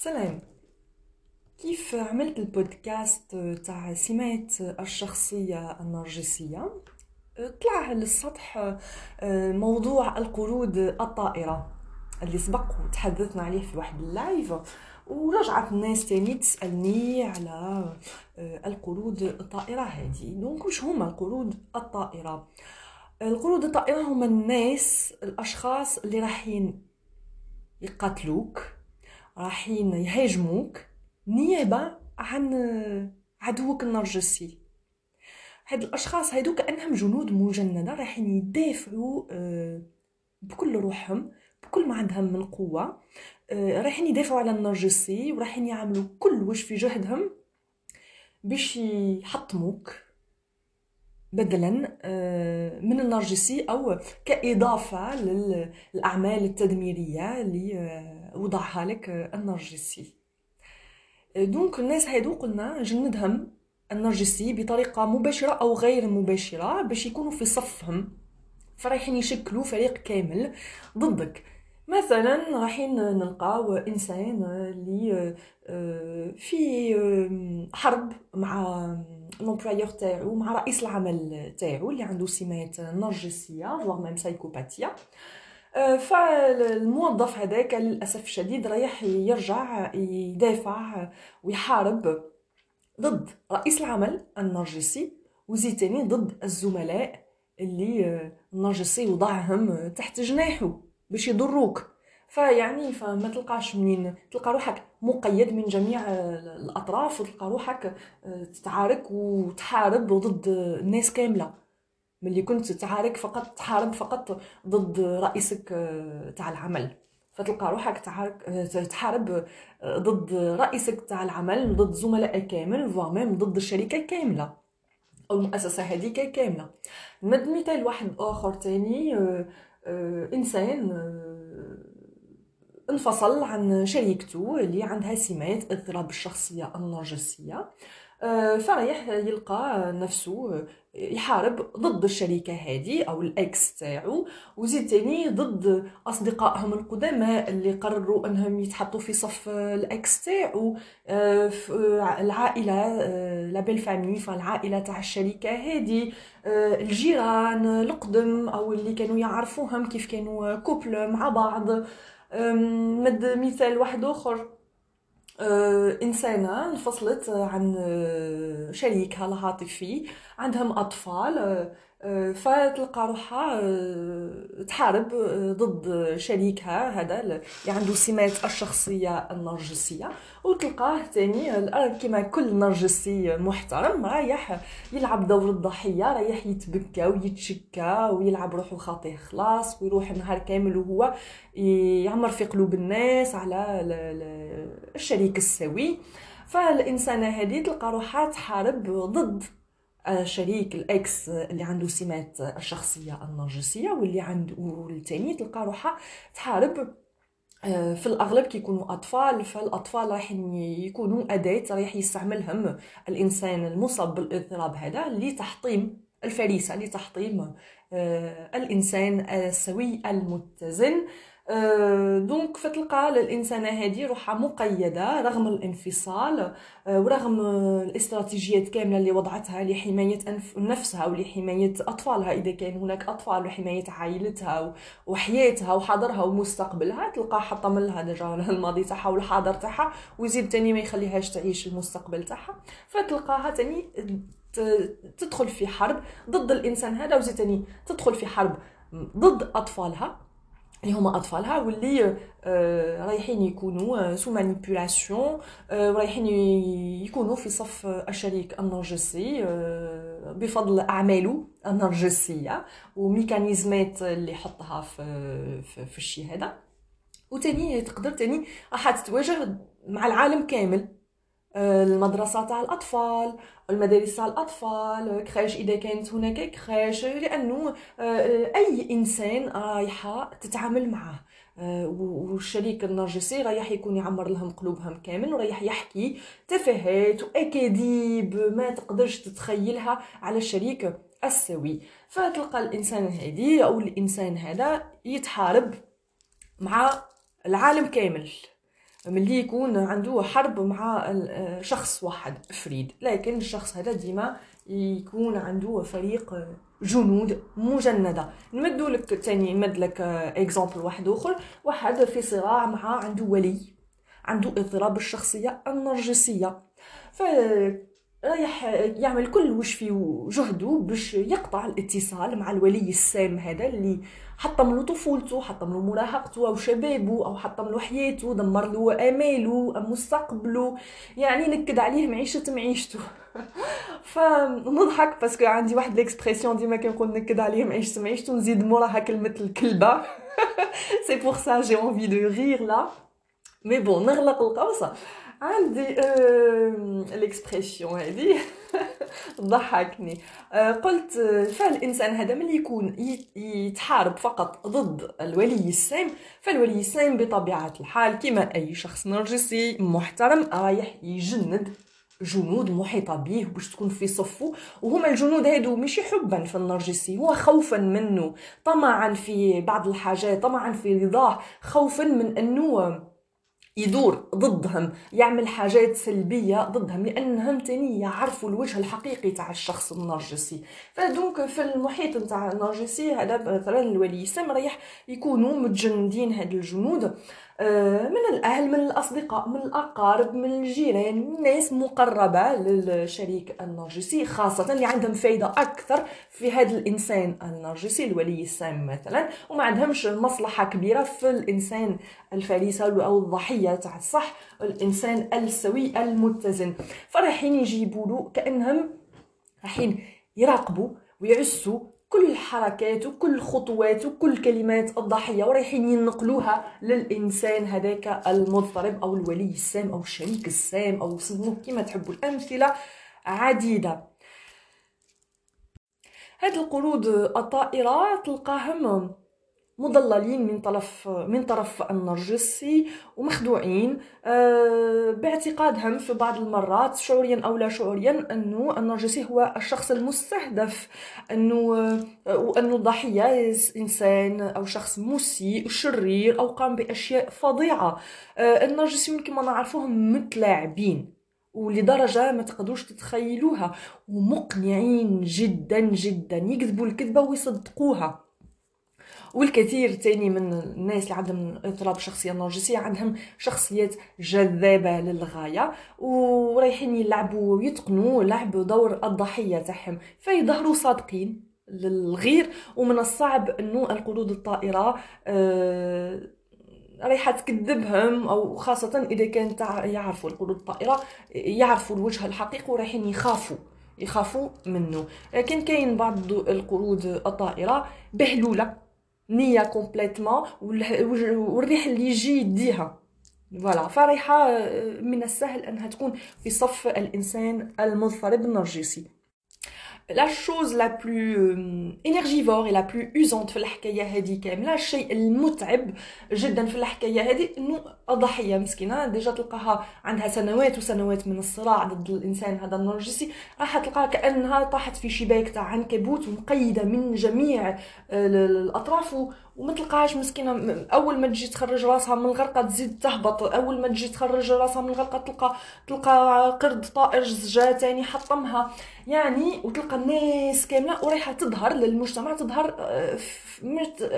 سلام. كيف عملت البودكاست تاع سمات الشخصية النرجسية؟ طلع للسطح موضوع القرود الطائرة اللي سبق وتحدثنا عليه في واحد ال live ورجعت الناس تاني تسألني على القرود الطائرة هذه. donc وش هما القرود الطائرة؟ القرود الطائرة هما الناس الأشخاص اللي راحين يقاتلوك راحين يهاجموك نيابة عن عدوك النرجسي. هاد الأشخاص هادو كانهم جنود مجندة رايحين يدافعوا آه، بكل روحهم بكل ما عندهم من قوة. آه، رايحين يدافعوا على النرجسي ورايحين يعملوا كل وش في جهدهم باش يحطموك. بدلا آه، من النرجسي أو كإضافة للأعمال التدميرية اللي وضعها لك النرجسي. دونك الناس هادو قلنا جندهم النرجسي بطريقة مباشرة أو غير مباشرة باش يكونوا في صفهم فرايحين يشكلوا فريق كامل ضدك. مثلا رايحين نلقاو إنسان اللي آه، في آه، حرب مع l'employeur تاعو مع رئيس العمل تاعو اللي عنده سمات نرجسية voire même سايكوباتيه آه، فالموظف هذاك للأسف الشديد رايح يرجع يدافع ويحارب ضد رئيس العمل النرجسي وزيد تاني ضد الزملاء اللي آه، النرجسي وضعهم تحت جناحه. باش يضروك. فيعني فما تلقاش منين تلقى روحك مقيد من جميع آه، الأطراف وتلقى روحك تتعارك وتحارب ضد الناس كاملة. ملي كنت تعارك فقط تحارب فقط ضد رئيسك آه، تاع العمل. فتلقى روحك تعارك آه، تحارب آه، ضد رئيسك تاع العمل ضد زملاء كامل فمام ضد الشركة كاملة أو المؤسسة هذيك كاملة. نمد مثال واحد آخر تاني إنسان انفصل عن شريكته اللي عندها سمات اضطراب الشخصية النرجسية. فرايح يلقى نفسه يحارب ضد الشريكة هذه أو ال ex تاعو وزيد تاني ضد أصدقائهم القدماء اللي قرروا أنهم يتحطوا في صف ال ex تاعو آه، العائلة آه، la belle-famille فالعائلة تاع الشريكة هذه آه، الجيران القدم أو اللي كانوا يعرفوهم كيف كانوا couple مع بعض. مد مثال واحد آخر. آه، إنسانة انفصلت عن آه، شريكها العاطفي عندهم أطفال آه، فتلقى روحها تحارب ضد شريكها هذا اللي عنده سمات الشخصية النرجسية وتلقاه تاني كما كل نرجسي محترم رايح يلعب دور الضحية رايح يتبكى ويتشكى ويلعب روحه خاطيه خلاص ويروح نهار كامل وهو يعمر في قلوب الناس على الشريك السوي. فالإنسانة هذه تلقى روحها تحارب ضد شريك الإكس اللي عنده سمات الشخصية النرجسية واللي عنده والتاني تلقى روحها تحارب آه، في الأغلب كيكونوا أطفال فالأطفال راح يكونوا أداة راح يستعملهم الإنسان المصاب بالإضطراب هذا لتحطيم الفريسة لتحطيم آه، الإنسان السوي المتزن. donc فتلقى الانسانه هذه روحها مقيدة رغم الانفصال آه، ورغم الاستراتيجيات كاملة اللي وضعتها لحماية نفسها ولحماية أطفالها. إذا كان هناك أطفال وحماية عائلتها وحياتها وحاضرها ومستقبلها تلقى حطم لها déjà الماضي تاعها والحاضر تاعها ويزيد تاني ما يخليهاش تعيش المستقبل تاعها. فتلقاها تاني تدخل في حرب ضد الإنسان هذا وزيد تاني تدخل في حرب ضد أطفالها. اللي هما اطفالها واللي آه، رايحين يكونوا sous manipulation رايحين يكونوا في صف الشريك النرجسي آه، بفضل أعماله النرجسيه وميكانيزمات اللي يحطها في في, في الشيء هذا. وتاني تقدر تاني راح تتواجه مع العالم كامل. المدرسة تاع الأطفال المدارس تاع الأطفال كراش إذا كانت هناك كراش لأنه آه، أي إنسان رايحة تتعامل معه آه، والشريك النرجسي رايح يكون يعمر لهم قلوبهم كامل ورايح يحكي تفاهات وأكاذيب ما تقدرش تتخيلها على الشريك السوي. فتلقى الإنسان هذه أو الإنسان هذا يتحارب مع العالم كامل. ملي يكون عنده حرب مع شخص واحد. فريد لكن الشخص هذا ديما يكون عنده فريق جنود مجندة. نمدو لك تاني نمد لك اكزامبل واحد آخر. واحد في صراع مع عنده ولي. عنده اضطراب الشخصية النرجسية. ف رايح يعمل كل وش في جهده باش يقطع الاتصال مع الولي السام هذا اللي حطم له طفولته حطم له مراهقته أو شبابه أو حطم له حياته دمر له آماله مستقبله يعني نكد عليه معيشة معيشته. فنضحك parce que عندي واحد l'expression ديما كنقول نكد عليه معيشة معيشته نزيد موراها كلمه الكلبة. c'est pour ça j'ai envie de rire là mais bon نغلق القوصه عندي l'expression هذه. ضحكني. قلت فالانسان هذا ملي يكون يتحارب فقط ضد الولي السام فالولي السام بطبيعة الحال كما أي شخص نرجسي محترم رايح يجند جنود محيطة به باش تكون في صفه. وهما الجنود هادو مش حبا في النرجسي هو خوفا منه طمعا في بعض الحاجات طمعا في رضاه خوفا من أنه يدور ضدهم يعمل حاجات سلبية ضدهم لأنهم تاني يعرفوا الوجه الحقيقي تاع الشخص النرجسي. فدونك في المحيط نتاع النرجسي هذا مثلا الولي السم رايح يكونوا متجندين هاد الجنود. من الأهل من الأصدقاء من الأقارب من الجيران ناس مقربة للشريك النرجسي خاصة اللي عندهم فايدة أكثر في هذا الإنسان النرجسي الولي السام مثلا. وما عندهمش مصلحة كبيرة في الإنسان الفريسة أو الضحية تاع الصح الإنسان السوي المتزن. فرايحين يجيبوا له كأنهم رايحين يراقبوا ويعسوا كل حركات وكل خطوات وكل كلمات الضحية ورايحين ينقلوها للإنسان هذاك المضطرب أو الولي السام أو الشريك السام أو سموه كما تحبوا. الأمثلة عديدة. هاد القرود الطائرة تلقاهم مضللين من طرف من طرف النرجسي ومخدوعين آه، باعتقادهم في بعض المرات شعوريا أو لا شعوريا أنه النرجسي هو الشخص المستهدف أنه آه، وأنه الضحيه إنسان أو شخص مسيء شرير أو قام بأشياء فظيعة. آه، النرجسيون كما نعرفوهم متلاعبين ولدرجة ما تقدروش تتخيلوها ومقنعين جدا جدا يكذبوا الكذبة ويصدقوها. والكثير تاني من الناس اللي عندهم اضطراب شخصية نرجسية عندهم شخصيات جذابة للغاية ورايحين يلعبوا ويتقنوا لعب دور الضحية تاعهم فيظهروا صادقين للغير ومن الصعب إنه القرود الطائرة آه رايحة تكذبهم أو خاصة إذا كان يعرفوا القرود الطائرة يعرفوا الوجه الحقيقي ورايحين يخافوا يخافوا منه. لكن كاين بعض القرود الطائرة بهلولة. نية complètement والريح اللي يجي يديها. voilà فريحة من السهل أنها تكون في صف الإنسان المضطرب النرجسي la chose la plus énergivore la plus usante في الحكاية هذه كاملة الشيء المتعب جدا في الحكاية هذه إنه الضحية مسكينة. déjà تلقاها عندها سنوات وسنوات من الصراع ضد الإنسان هذا النرجسي. راح تلقاها كأنها طاحت في شباك تاع عنكبوت مقيده من جميع آه، الأطراف وما تلقاهاش مسكينة. أول ما تجي تخرج راسها من الغرقة تزيد تهبط. أول ما تجي تخرج راسها من الغرقة تلقى تلقى قرد طائر جا تاني حطمها. يعني وتلقى الناس كاملة ورايحة تظهر للمجتمع تظهر آه،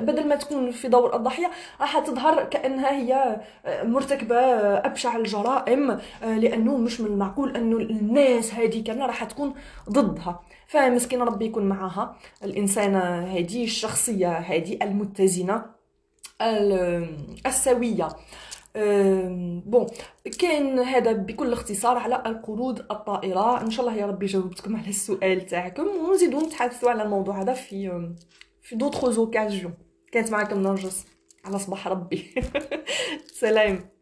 بدل ما تكون في دور الضحية راح تظهر كأنها هي آه، مرتكبة أبشع الجرائم آه، لأنه مش من المعقول أنه الناس هذه كاملة راح تكون ضدها. فمسكين ربي يكون معاها. الإنسانة هذه الشخصية هذه المتزنة السوية. بون كاين هذا بكل اختصار على القرود الطائرة. إن شاء الله يا ربي جاوبتكم على السؤال تاعكم. ونزيدو نتحدثوا على الموضوع هذا في في دوطخ اوكازيون كانت معكم نرجس. على صباح ربي. سلام.